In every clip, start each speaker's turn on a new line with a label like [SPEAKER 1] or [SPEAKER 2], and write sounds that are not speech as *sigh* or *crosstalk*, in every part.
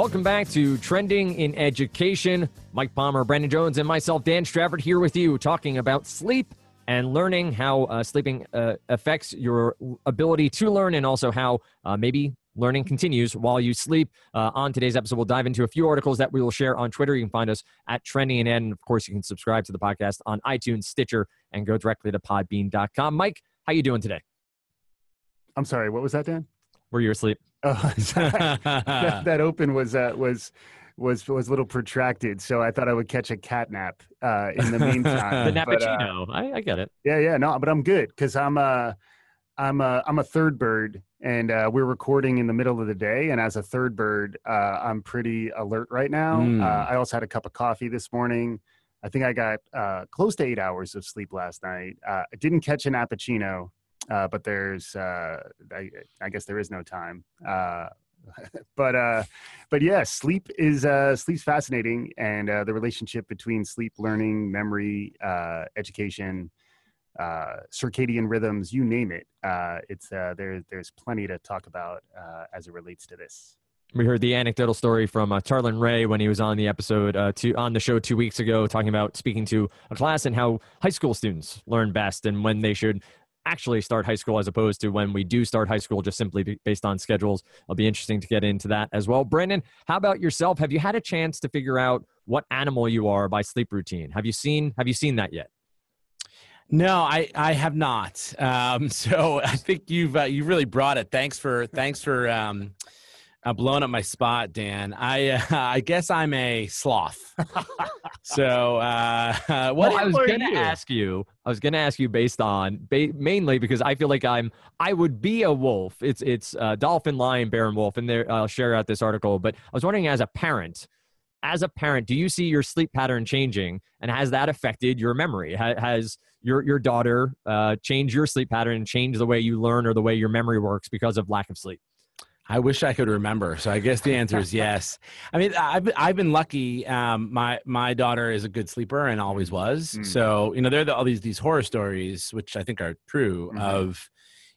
[SPEAKER 1] Welcome back to Trending in Education. Mike Palmer, Brandon Jones, and myself, Dan Strafford, here with you talking about sleep and learning how uh, sleeping uh, affects your ability to learn and also how uh, maybe learning continues while you sleep. Uh, on today's episode, we'll dive into a few articles that we will share on Twitter. You can find us at Trending. And of course, you can subscribe to the podcast on iTunes, Stitcher, and go directly to podbean.com. Mike, how you doing today?
[SPEAKER 2] I'm sorry, what was that, Dan?
[SPEAKER 1] Were you asleep? *laughs*
[SPEAKER 2] Oh, *laughs* that, *laughs* that, open was uh, was was was a little protracted, so I thought I would catch a cat nap uh, in the meantime.
[SPEAKER 1] the nappuccino, uh, I, I, get it.
[SPEAKER 2] Yeah, yeah, no, but I'm good because I'm a I'm a I'm a third bird, and uh, we're recording in the middle of the day, and as a third bird, uh, I'm pretty alert right now. Mm. I also had a cup of coffee this morning. I think I got uh, close to eight hours of sleep last night. I didn't catch a nappuccino, uh, but there's uh, I, I, guess there is no time. Uh, *laughs* but uh, but yeah, sleep is uh, sleep's fascinating, and uh, the relationship between sleep, learning, memory, education, circadian rhythms, you name it. It's there. There's plenty to talk about as it relates to this.
[SPEAKER 1] We heard the anecdotal story from uh, Ray when he was on the episode uh, two, on the show two weeks ago, talking about speaking to a class and how high school students learn best and when they should actually start high school as opposed to when we do start high school just simply based on schedules. It'll be interesting to get into that as well. Brandon, how about yourself? Have you had a chance to figure out what animal you are by sleep routine? Have you seen have you seen that yet?
[SPEAKER 3] No, I, I have not. Um, *laughs* so I think you've uh, you really brought it. Thanks for thanks for um, uh, blowing up my spot, Dan. I uh, *laughs* I guess I'm a sloth. *laughs* so *laughs* uh, what
[SPEAKER 1] well, I was going to ask you. I was going to ask you based on ba- mainly because I feel like I'm I would be a wolf. It's it's uh, dolphin, lion, bear, and wolf. And there I'll share out this article. But I was wondering as a parent. As a parent, do you see your sleep pattern changing, and has that affected your memory? Ha- has your your daughter uh, changed your sleep pattern and changed the way you learn or the way your memory works because of lack of sleep?
[SPEAKER 3] I wish I could remember. So I guess the answer is yes. I mean, I've I've been lucky. Um, my my daughter is a good sleeper and always was. Mm. So you know, there are all these these horror stories, which I think are true, mm-hmm. of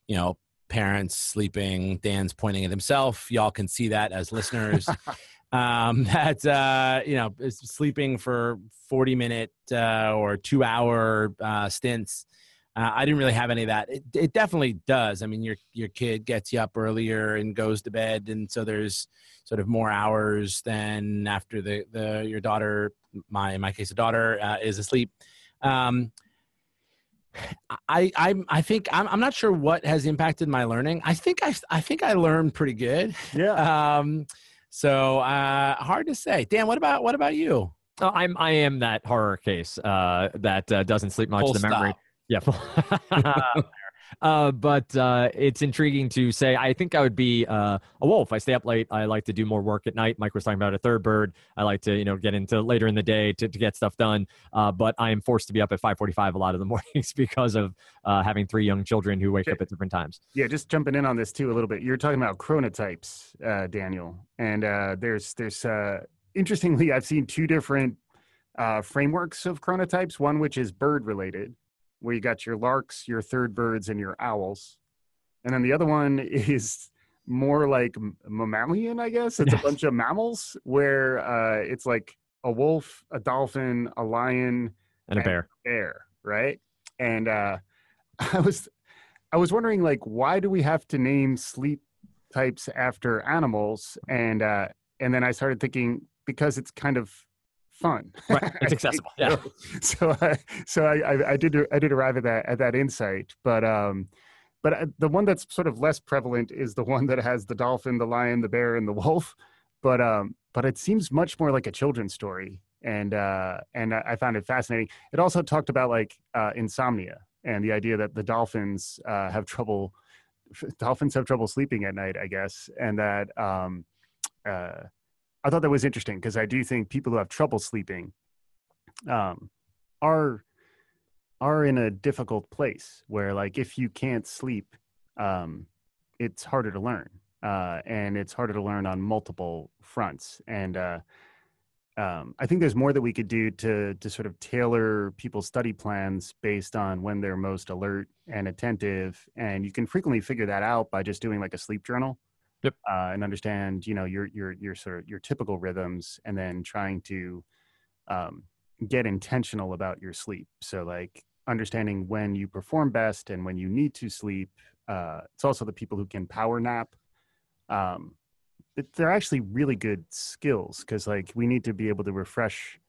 [SPEAKER 3] you know parents sleeping. Dan's pointing at himself. Y'all can see that as listeners. *laughs* um, that uh, you know is sleeping for forty minute uh, or two hour uh, stints uh, I didn't really have any of that. It, it, definitely does. I mean, your your kid gets you up earlier and goes to bed, and so there's sort of more hours than after the the your daughter, my in my case, a daughter uh, is asleep. Um, I I I think I'm I'm not sure what has impacted my learning. I think I I think I learned pretty good.
[SPEAKER 2] Yeah.
[SPEAKER 3] Um, so uh, hard to say. Dan, what about what about you?
[SPEAKER 1] Oh, I'm I am that horror case uh, that uh, doesn't sleep much. Full the memory. Stop. Yeah. *laughs* uh, but uh, it's intriguing to say. I think I would be uh, a wolf. I stay up late. I like to do more work at night. Mike was talking about a third bird. I like to, you know, get into later in the day to, to get stuff done. Uh, but I am forced to be up at 5:45 a lot of the *laughs* mornings because of uh, having three young children who wake up at different times.
[SPEAKER 2] Yeah, just jumping in on this too a little bit. You're talking about chronotypes, uh, Daniel, and there's there's interestingly, I've seen two different frameworks of chronotypes. One which is bird related where you got your larks, your third birds, and your owls. And then the other one *laughs* is more like mammalian, I guess. It's a bunch of mammals where uh, it's like a wolf, a dolphin, a lion,
[SPEAKER 1] and, and a bear.
[SPEAKER 2] A bear, right? And uh, *laughs* I was, I was wondering, like, why do we have to name sleep types after animals? And uh, and then I started thinking because it's kind of fun. *laughs*
[SPEAKER 1] Right, it's accessible. yeah.
[SPEAKER 2] So, I, so I, I, I, did I did arrive at that at that insight, but um, but uh, the one that's sort of less prevalent is the one that has the dolphin, the lion, the bear, and the wolf. But um, but it seems much more like a children's story, and uh, and I found it fascinating. It also talked about like uh, insomnia and the idea that the dolphins uh, have trouble dolphins have trouble sleeping at night, I guess, and that um, uh, I thought that was interesting because I do think people who have trouble sleeping um, are are in a difficult place where like if you can't sleep um, it's harder to learn uh, and it's harder to learn on multiple fronts. And uh, um, I think there's more that we could do to to sort of tailor people's study plans based on when they're most alert and attentive. And you can frequently figure that out by just doing like a sleep journal
[SPEAKER 1] Yep.
[SPEAKER 2] uh, and understand you know your your your sort of your typical rhythms, and then trying to um, get intentional about your sleep. So like understanding when you perform best and when you need to sleep. Uh, it's also the people who can power nap. Um, they're actually really good skills because like we need to be able to refresh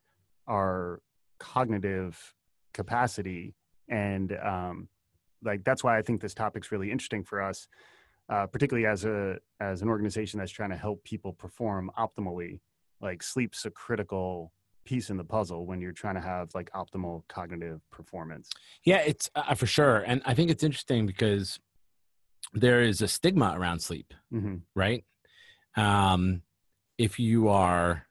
[SPEAKER 2] our cognitive capacity and um, like that's why i think this topic's really interesting for us uh, particularly as a as an organization that's trying to help people perform optimally like sleep's a critical piece in the puzzle when you're trying to have like optimal cognitive performance
[SPEAKER 3] Yeah, it's uh, for sure. And I think it's interesting because there is a stigma around sleep,
[SPEAKER 2] hmm
[SPEAKER 3] right? Um, if you are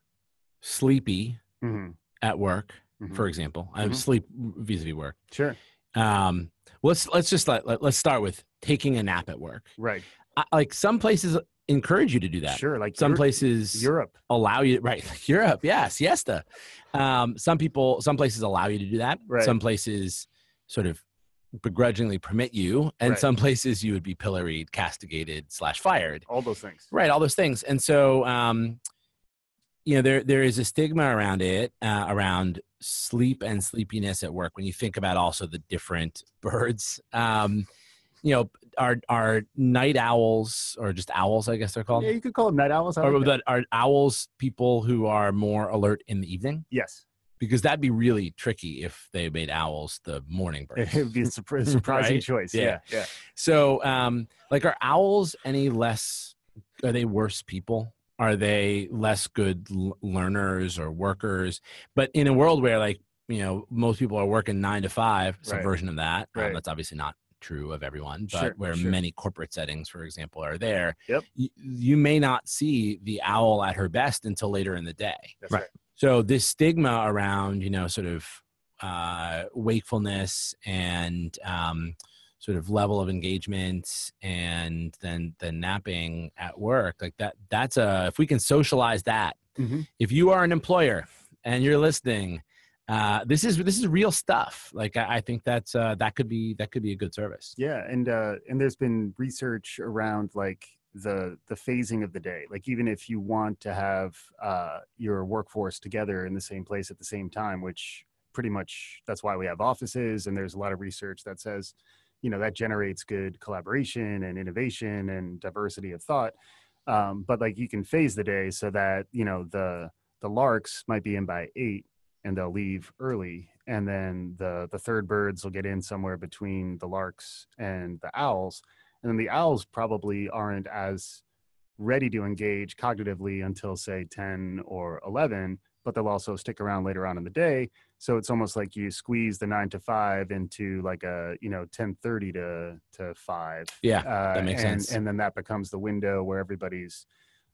[SPEAKER 3] sleepy
[SPEAKER 2] hmm
[SPEAKER 3] at work,
[SPEAKER 2] Mhm.
[SPEAKER 3] for example, I
[SPEAKER 2] Mhm.
[SPEAKER 3] sleep vis-a-vis work.
[SPEAKER 2] sure
[SPEAKER 3] Um, let's let's just let, let us start with taking a nap at work.
[SPEAKER 2] right
[SPEAKER 3] I, like some places encourage you to do that.
[SPEAKER 2] sure like
[SPEAKER 3] Some places
[SPEAKER 2] europe
[SPEAKER 3] allow you right *laughs* Europe, yeah, siesta. Um, some people, some places allow you to do that.
[SPEAKER 2] Right.
[SPEAKER 3] Some places sort of begrudgingly permit you, and
[SPEAKER 2] Right.
[SPEAKER 3] some places you would be pilloried, castigated, slash fired.
[SPEAKER 2] all those things
[SPEAKER 3] Right, all those things. And so, um, you know, there there is a stigma around it, uh, around sleep and sleepiness at work. When you think about also the different *laughs* birds, um, you know, are are night owls or just owls? I guess they're called.
[SPEAKER 2] yeah you could call them night owls
[SPEAKER 3] Or
[SPEAKER 2] like that.
[SPEAKER 3] that are owls people who are more alert in the evening?
[SPEAKER 2] yes
[SPEAKER 3] Because that'd be really tricky if they made owls the morning *laughs* birds.
[SPEAKER 2] it would be a surpri- *laughs* surprising
[SPEAKER 3] Right?
[SPEAKER 2] choice
[SPEAKER 3] Yeah.
[SPEAKER 2] yeah yeah
[SPEAKER 3] So, um, like, are owls any less? Are they worse people? Are they less good l- learners or workers? But in a world where, like, you know, most people are working nine to five, some
[SPEAKER 2] Right.
[SPEAKER 3] version of that. Um,
[SPEAKER 2] Right.
[SPEAKER 3] that's obviously not true of everyone, but
[SPEAKER 2] Sure,
[SPEAKER 3] where
[SPEAKER 2] sure.
[SPEAKER 3] many corporate settings, for example, are there.
[SPEAKER 2] Yep.
[SPEAKER 3] y- you may not see the owl at her best until later in the day.
[SPEAKER 2] that's
[SPEAKER 1] Right.
[SPEAKER 2] right
[SPEAKER 3] So this stigma around, you know, sort of uh, wakefulness and um, sort of level of engagement and then the napping at work, like that, that's a, if we can socialize that,
[SPEAKER 2] Mhm.
[SPEAKER 3] if you are an employer and you're listening, uh, this is, this is real stuff. Like, I, I think that's, uh, that could be, that could be a good service.
[SPEAKER 2] Yeah, and uh, and there's been research around like the the phasing of the day. Like even if you want to have uh, your workforce together in the same place at the same time, which pretty much that's why we have offices, and there's a lot of research that says, you know, that generates good collaboration and innovation and diversity of thought. Um, but like you can phase the day so that you know the the larks might be in by eight and they'll leave early and then the the third birds will get in somewhere between the larks and the owls and then the owls probably aren't as ready to engage cognitively until say 10 or 11 but they'll also stick around later on in the day so it's almost like you squeeze the 9 to 5 into like a you know 10:30 to to 5
[SPEAKER 3] Yeah.
[SPEAKER 2] uh,
[SPEAKER 3] that makes
[SPEAKER 2] and,
[SPEAKER 3] sense.
[SPEAKER 2] and then that becomes the window where everybody's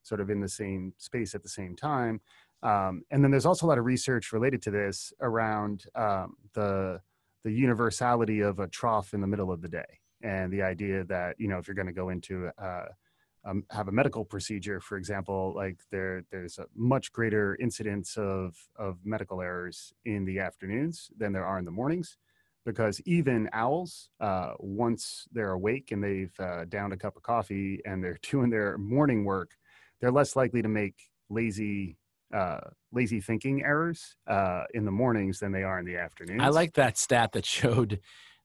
[SPEAKER 2] sort of in the same space at the same time um, and then there's also a lot of research related to this around um, the the universality of a trough in the middle of the day and the idea that you know if you're going to go into uh, um, have a medical procedure for example like there there's a much greater incidence of of medical errors in the afternoons than there are in the mornings because even owls uh, once they're awake and they've uh, downed a cup of coffee and they're *laughs* doing their morning work they're less likely to make lazy uh, lazy thinking errors uh, in the mornings than they are in the afternoons.
[SPEAKER 3] I like that stat that showed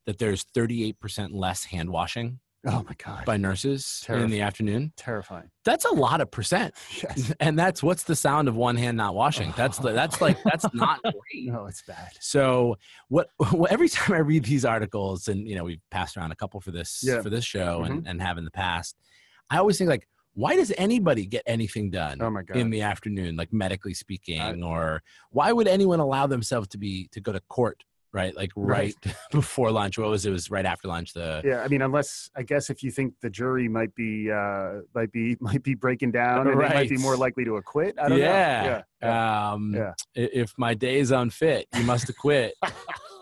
[SPEAKER 3] that there's 38% less hand washing
[SPEAKER 2] Oh my god,
[SPEAKER 3] by nurses in the afternoon.
[SPEAKER 2] terrifying.
[SPEAKER 3] That's a lot of percent.
[SPEAKER 2] Yes. *laughs*
[SPEAKER 3] And that's what's the sound of one hand not washing. That's that's like that's *laughs* not great.
[SPEAKER 2] No, it's bad.
[SPEAKER 3] So what, *laughs* what every time I read these articles and you know we've passed around a couple for this
[SPEAKER 2] Yeah.
[SPEAKER 3] for this show
[SPEAKER 2] Mm-hmm.
[SPEAKER 3] and, and have in the past, I always think like why does anybody get anything done
[SPEAKER 2] Oh my god.
[SPEAKER 3] in the afternoon, like medically speaking, or why would anyone allow themselves to be to go to court, right? Like right,
[SPEAKER 2] Right. *laughs*
[SPEAKER 3] before lunch. What was it? it? Was right after lunch. The
[SPEAKER 2] yeah, I mean, unless I guess if you think the jury might be uh, might be *laughs* might be breaking down and they might be more likely to acquit. I don't
[SPEAKER 3] yeah.
[SPEAKER 2] know. Yeah.
[SPEAKER 3] Um,
[SPEAKER 2] Yeah.
[SPEAKER 3] If my day is unfit, you must acquit.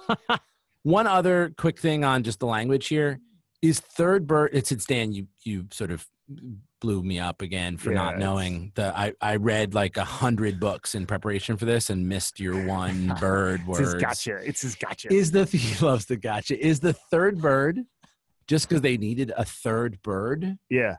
[SPEAKER 3] *laughs* One other quick thing on just the language here is third bird. It's it's Dan. You you sort of blew me up again for
[SPEAKER 2] Yeah,
[SPEAKER 3] not knowing that I I read like a hundred books in preparation for this and missed your one *laughs* bird word.
[SPEAKER 2] It's his gotcha. It's his gotcha.
[SPEAKER 3] Is the *laughs* he loves the gotcha? Is the third bird just because they needed a third bird?
[SPEAKER 2] yeah.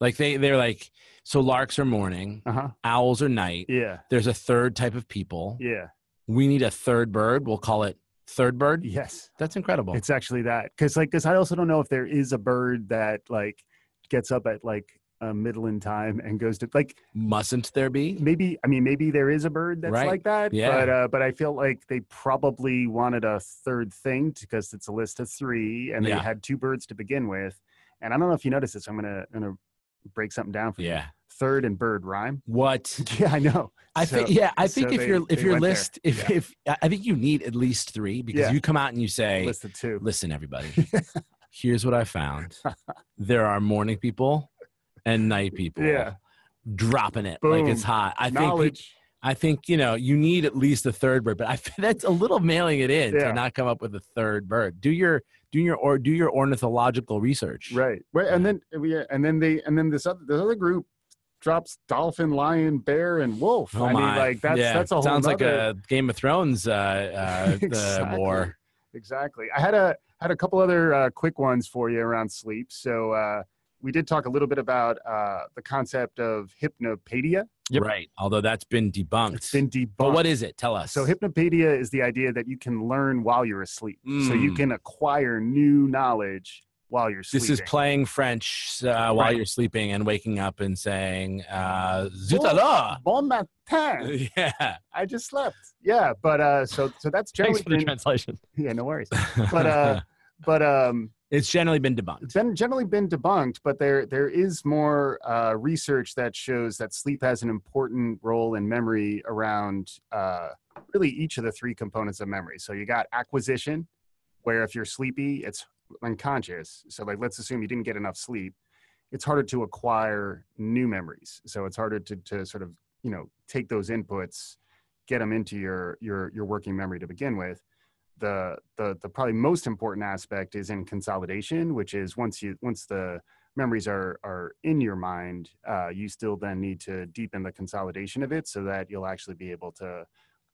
[SPEAKER 3] Like they they're like so larks are morning,
[SPEAKER 2] Uh huh.
[SPEAKER 3] owls are night.
[SPEAKER 2] Yeah.
[SPEAKER 3] There's a third type of people.
[SPEAKER 2] Yeah.
[SPEAKER 3] We need a third bird. We'll call it third bird.
[SPEAKER 2] Yes.
[SPEAKER 3] That's incredible.
[SPEAKER 2] It's actually that because like because I also don't know if there is a bird that like gets up at like a Midland time and goes to like
[SPEAKER 3] Mustn't there be?
[SPEAKER 2] maybe I mean maybe there is a bird that's
[SPEAKER 3] Right.
[SPEAKER 2] like that.
[SPEAKER 3] Yeah.
[SPEAKER 2] But uh, but I feel like they probably wanted a third thing because it's a list of three and
[SPEAKER 3] Yeah.
[SPEAKER 2] they had two birds to begin with. And I don't know if you noticed this. I'm gonna gonna break something down for you.
[SPEAKER 3] Yeah.
[SPEAKER 2] Third and bird rhyme.
[SPEAKER 3] What? *laughs*
[SPEAKER 2] Yeah, I know.
[SPEAKER 3] I
[SPEAKER 2] So-
[SPEAKER 3] think yeah, I think
[SPEAKER 2] so
[SPEAKER 3] if
[SPEAKER 2] they-
[SPEAKER 3] your if your
[SPEAKER 2] went there.
[SPEAKER 3] list if
[SPEAKER 2] Yeah.
[SPEAKER 3] if I think you need at least 3 because
[SPEAKER 2] Yeah.
[SPEAKER 3] you come out and you say,
[SPEAKER 2] List of two.
[SPEAKER 3] "Listen everybody. *laughs* Here's what I found. *laughs* There are morning people and night people."
[SPEAKER 2] Yeah.
[SPEAKER 3] Dropping it like it's hot. I think. I think you know you need at least a third bird, but I *laughs* that's a little mailing it in
[SPEAKER 2] Yeah.
[SPEAKER 3] to not come up with a third bird. Do your do your or do your ornithological research.
[SPEAKER 2] Right. Right. And then we and then they and then this other this other group drops dolphin, lion, bear, and wolf.
[SPEAKER 3] Oh
[SPEAKER 2] I
[SPEAKER 3] my!
[SPEAKER 2] mean, like that's
[SPEAKER 3] yeah.
[SPEAKER 2] that's a whole
[SPEAKER 3] sounds like a Game of Thrones uh, uh, *laughs* the
[SPEAKER 2] Exactly.
[SPEAKER 3] war.
[SPEAKER 2] Exactly. I had a had a couple other uh, quick ones for you around sleep. So uh, we did talk a little bit about uh, the concept of hypnopedia.
[SPEAKER 1] Yep.
[SPEAKER 3] Right. Although that's been debunked.
[SPEAKER 2] It's been debunked.
[SPEAKER 3] but what is it? Tell us.
[SPEAKER 2] So hypnopedia is the idea that you can learn while you're asleep. So you
[SPEAKER 3] Mm.
[SPEAKER 2] can acquire new knowledge while you're sleeping.
[SPEAKER 3] this is playing French uh, while you're sleeping and waking up and saying uh, "Zut alors!"
[SPEAKER 2] Bon matin. *laughs*
[SPEAKER 3] Yeah.
[SPEAKER 2] I just slept. Yeah, but uh, so so that's generally
[SPEAKER 1] Thanks for the
[SPEAKER 2] been,
[SPEAKER 1] translation. *laughs*
[SPEAKER 2] yeah, no worries. *laughs* But uh, but um,
[SPEAKER 3] it's generally been debunked.
[SPEAKER 2] it's been generally been debunked. But there there is more uh, research that shows that sleep has an important role in memory around uh, really each of the three components of memory. So you got acquisition, where if you're sleepy, it's unconscious. So like let's assume you didn't get enough sleep, it's harder to acquire new memories. So it's harder to to sort of you know take those inputs, get them into your your your working memory to begin with. The the the probably most important aspect is in consolidation, which is once you once the memories are are in your mind, uh, you still then need to deepen the consolidation of it so that you'll actually be able to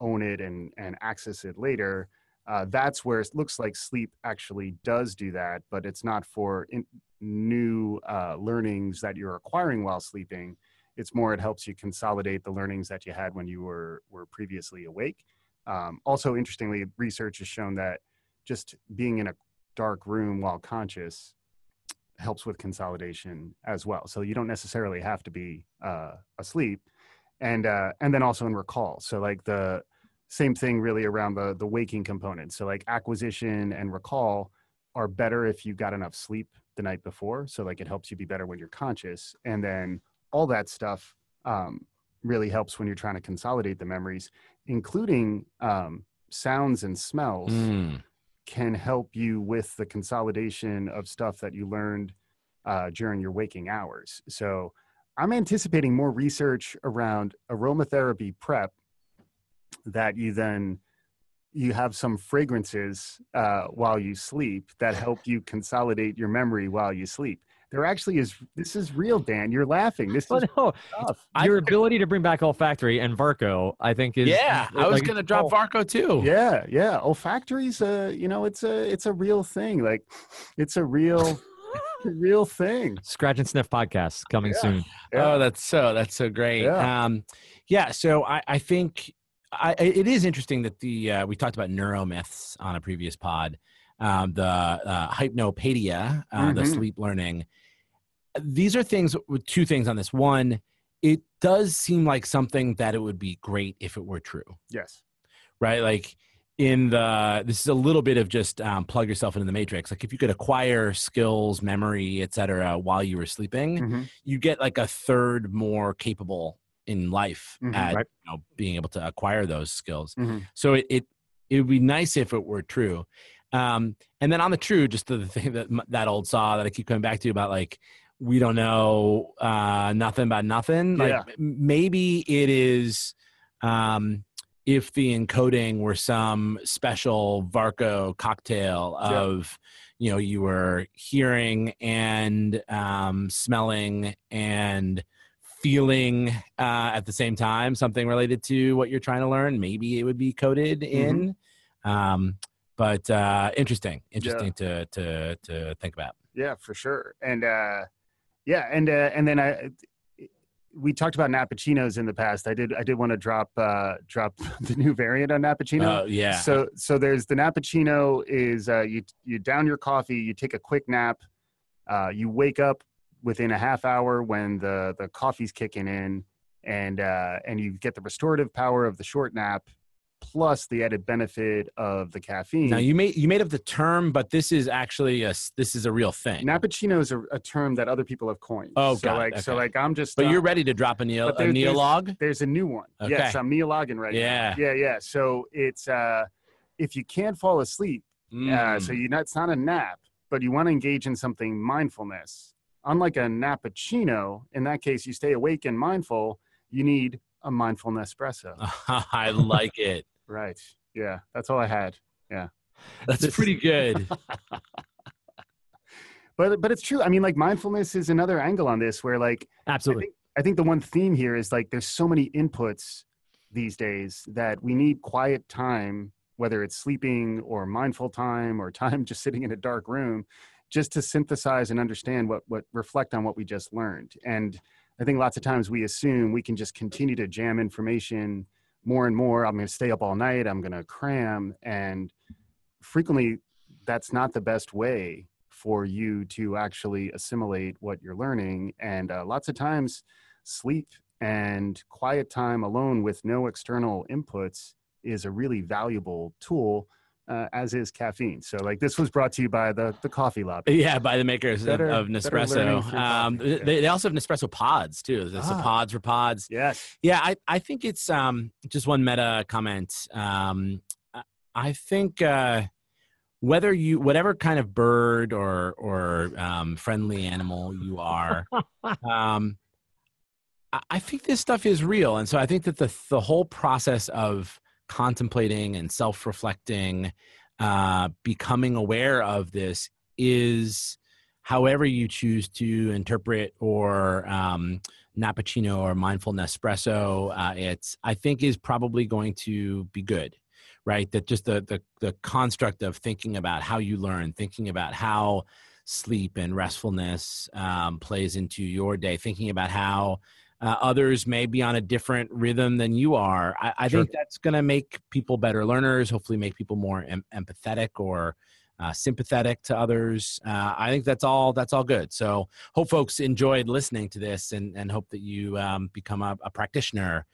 [SPEAKER 2] own it and and access it later. Uh, that's where it looks like sleep actually does do that, but it's not for in, new uh, learnings that you're acquiring while sleeping. It's more it helps you consolidate the learnings that you had when you were were previously awake. Um, also, interestingly, research has shown that just being in a dark room while conscious helps with consolidation as well. So you don't necessarily have to be uh, asleep, and uh, and then also in recall. So like the same thing really around the the waking component. So like acquisition and recall are better if you got enough sleep the night before. So like it helps you be better when you're conscious, and then all that stuff um, really helps when you're trying to consolidate the memories, including um, sounds and smells
[SPEAKER 3] Mm.
[SPEAKER 2] can help you with the consolidation of stuff that you learned uh, during your waking hours. So I'm anticipating more research around aromatherapy prep that you then you have some fragrances uh, while you sleep that help you consolidate your memory while you sleep. There actually is. This is real, Dan. You're laughing. This
[SPEAKER 1] Well, *laughs*
[SPEAKER 2] is
[SPEAKER 1] no,
[SPEAKER 2] stuff.
[SPEAKER 3] I
[SPEAKER 1] your *laughs* ability to bring back olfactory and Varco, I think, is
[SPEAKER 3] Yeah, I was
[SPEAKER 1] like,
[SPEAKER 3] gonna drop
[SPEAKER 1] oh,
[SPEAKER 3] Varco too.
[SPEAKER 2] Yeah, yeah. Olfactory's a you know it's a it's a real thing. Like it's a real *laughs* real thing.
[SPEAKER 1] Scratch and Sniff podcast coming
[SPEAKER 2] Yeah.
[SPEAKER 1] soon.
[SPEAKER 2] Yeah.
[SPEAKER 3] Oh, that's so that's so great.
[SPEAKER 2] Yeah.
[SPEAKER 3] Um, yeah. So I, I think I, it is interesting that the uh, we talked about neuromyths on a previous pod. Um, the uh, hypnopedia, uh, the
[SPEAKER 2] Mhm.
[SPEAKER 3] sleep learning. These are things with two things on this. One, it does seem like something that it would be great if it were true,
[SPEAKER 2] Yes.
[SPEAKER 3] right? Like in the this is a little bit of just um, plug yourself into the matrix. Like if you could acquire skills, memory, etc., while you were sleeping,
[SPEAKER 2] Mhm.
[SPEAKER 3] you get like a third more capable in life
[SPEAKER 2] Mhm,
[SPEAKER 3] at
[SPEAKER 1] right.
[SPEAKER 3] you know, being able to acquire those skills.
[SPEAKER 2] Mhm.
[SPEAKER 3] So it, it it would be nice if it were true. Um, and then on the true, just the, the thing that that old saw that I keep coming back to about like we don't know uh, nothing about nothing. Like
[SPEAKER 2] Yeah.
[SPEAKER 3] maybe it is um, if the encoding were some special Varco cocktail
[SPEAKER 2] Yeah.
[SPEAKER 3] of you know you were hearing and um, smelling and feeling uh, at the same time something related to what you're trying to learn maybe it would be coded in um, but uh, interesting interesting to to to think about
[SPEAKER 2] Yeah, for sure. And uh Yeah, and uh, and then I we talked about nappuccinos in the past. I did I did want to drop uh, drop *laughs* the new variant on nappuccino.
[SPEAKER 3] Oh yeah.
[SPEAKER 2] So so there's the nappuccino is uh, you you down your coffee, you take a quick nap, uh, you wake up within a half hour when the the coffee's kicking in, and uh, and you get the restorative power of the short nap, plus the added benefit of the caffeine.
[SPEAKER 3] Now you made you made up the term, but this is actually a this is a real thing.
[SPEAKER 2] Nappuccino is a, a term that other people have coined.
[SPEAKER 3] Oh,
[SPEAKER 2] so
[SPEAKER 3] it.
[SPEAKER 2] like so like I'm just.
[SPEAKER 3] but
[SPEAKER 2] uh,
[SPEAKER 3] you're ready to drop a neo
[SPEAKER 2] but
[SPEAKER 3] a
[SPEAKER 2] there- there's-
[SPEAKER 3] neolog.
[SPEAKER 2] There's a new one. Yes, I'm neologging right
[SPEAKER 3] Yeah.
[SPEAKER 2] now. Yeah, yeah. yeah. So it's uh, if you can't fall asleep, uh,
[SPEAKER 3] Mm.
[SPEAKER 2] so you not it's not a nap, but you want to engage in something mindfulness. Unlike a nappuccino, in that case, you stay awake and mindful. You need a mindful Nespresso. *laughs*
[SPEAKER 3] I like it.
[SPEAKER 2] Right. Yeah, that's all I had. Yeah.
[SPEAKER 3] That's pretty good. *laughs*
[SPEAKER 2] But but it's true. I mean, like mindfulness is another angle on this, where like
[SPEAKER 1] Absolutely.
[SPEAKER 2] I think the one theme here is like there's so many inputs these days that we need quiet time, whether it's sleeping or mindful time or time *laughs* just sitting in a dark room, just to synthesize and understand what what reflect on what we just learned. And I think lots of times we assume we can just continue to jam information more and more. I'm going to stay up all night. I'm going to cram, and frequently that's not the best way for you to actually assimilate what you're learning. And uh, lots of times, sleep and quiet time alone with no external inputs is a really valuable tool, uh, as is caffeine. So, like this was brought to you by the the coffee lobby.
[SPEAKER 3] Yeah, by the makers of,
[SPEAKER 2] Better-
[SPEAKER 3] of
[SPEAKER 2] learning
[SPEAKER 3] Nespresso. Um,
[SPEAKER 2] yeah.
[SPEAKER 3] they, they also have Nespresso pods too. There's the
[SPEAKER 2] Ah.
[SPEAKER 3] pods for pods.
[SPEAKER 2] Yes.
[SPEAKER 3] Yeah, I, I think it's um, just one meta comment. Um, I- I think uh, whether you whatever kind of bird or or um, friendly animal you are, *laughs* um, I, I think this stuff is real, and so I think that the the whole process of contemplating and self reflecting, uh, becoming aware of this is however you choose to interpret or um, Nappuccino or mindful Nespresso, uh, it's I think is probably going to be good, right? That just the the the construct of thinking about how you learn, thinking about how sleep and restfulness um, plays into your day, thinking about how uh, others may be on a different rhythm than you are. I, I
[SPEAKER 1] Sure.
[SPEAKER 3] think that's going to make people better learners. Hopefully, make people more em- empathetic or uh, sympathetic to others. Uh, I think that's all. That's all good. So hope folks enjoyed listening to this, and and hope that you um, become a, a practitioner,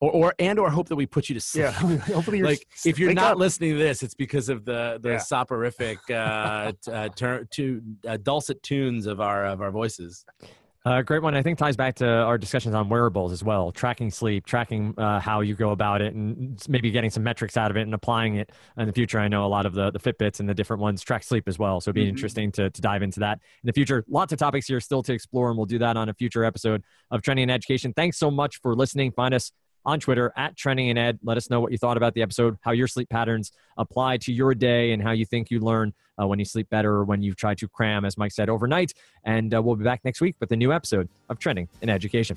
[SPEAKER 3] or or and or hope that we put you to sleep.
[SPEAKER 2] Yeah. *laughs* Hopefully, you're
[SPEAKER 3] Like if you're not
[SPEAKER 2] up.
[SPEAKER 3] listening to this, it's because of the the
[SPEAKER 2] Yeah.
[SPEAKER 3] soporific uh, t- uh, *laughs* tur- to uh, dulcet tunes of our of our voices.
[SPEAKER 1] Uh, great one. I think ties back to our discussions on wearables as well, tracking sleep, tracking uh, how you go about it, and maybe getting some metrics out of it and applying it in the future. I know a lot of the, the Fitbits and the different ones track sleep as well. So it'd be
[SPEAKER 2] Mhm.
[SPEAKER 1] interesting to, to dive into that in the future. Lots of topics here still to explore, and we'll do that on a future episode of Trending and Education. Thanks so much for listening. Find us on Twitter at Trending in Ed. Let us know what you thought about the episode, how your sleep patterns apply to your day, and how you think you learn uh, when you sleep better or when you try to cram, as Mike said, overnight. And uh, we'll be back next week with a new episode of Trending in Education.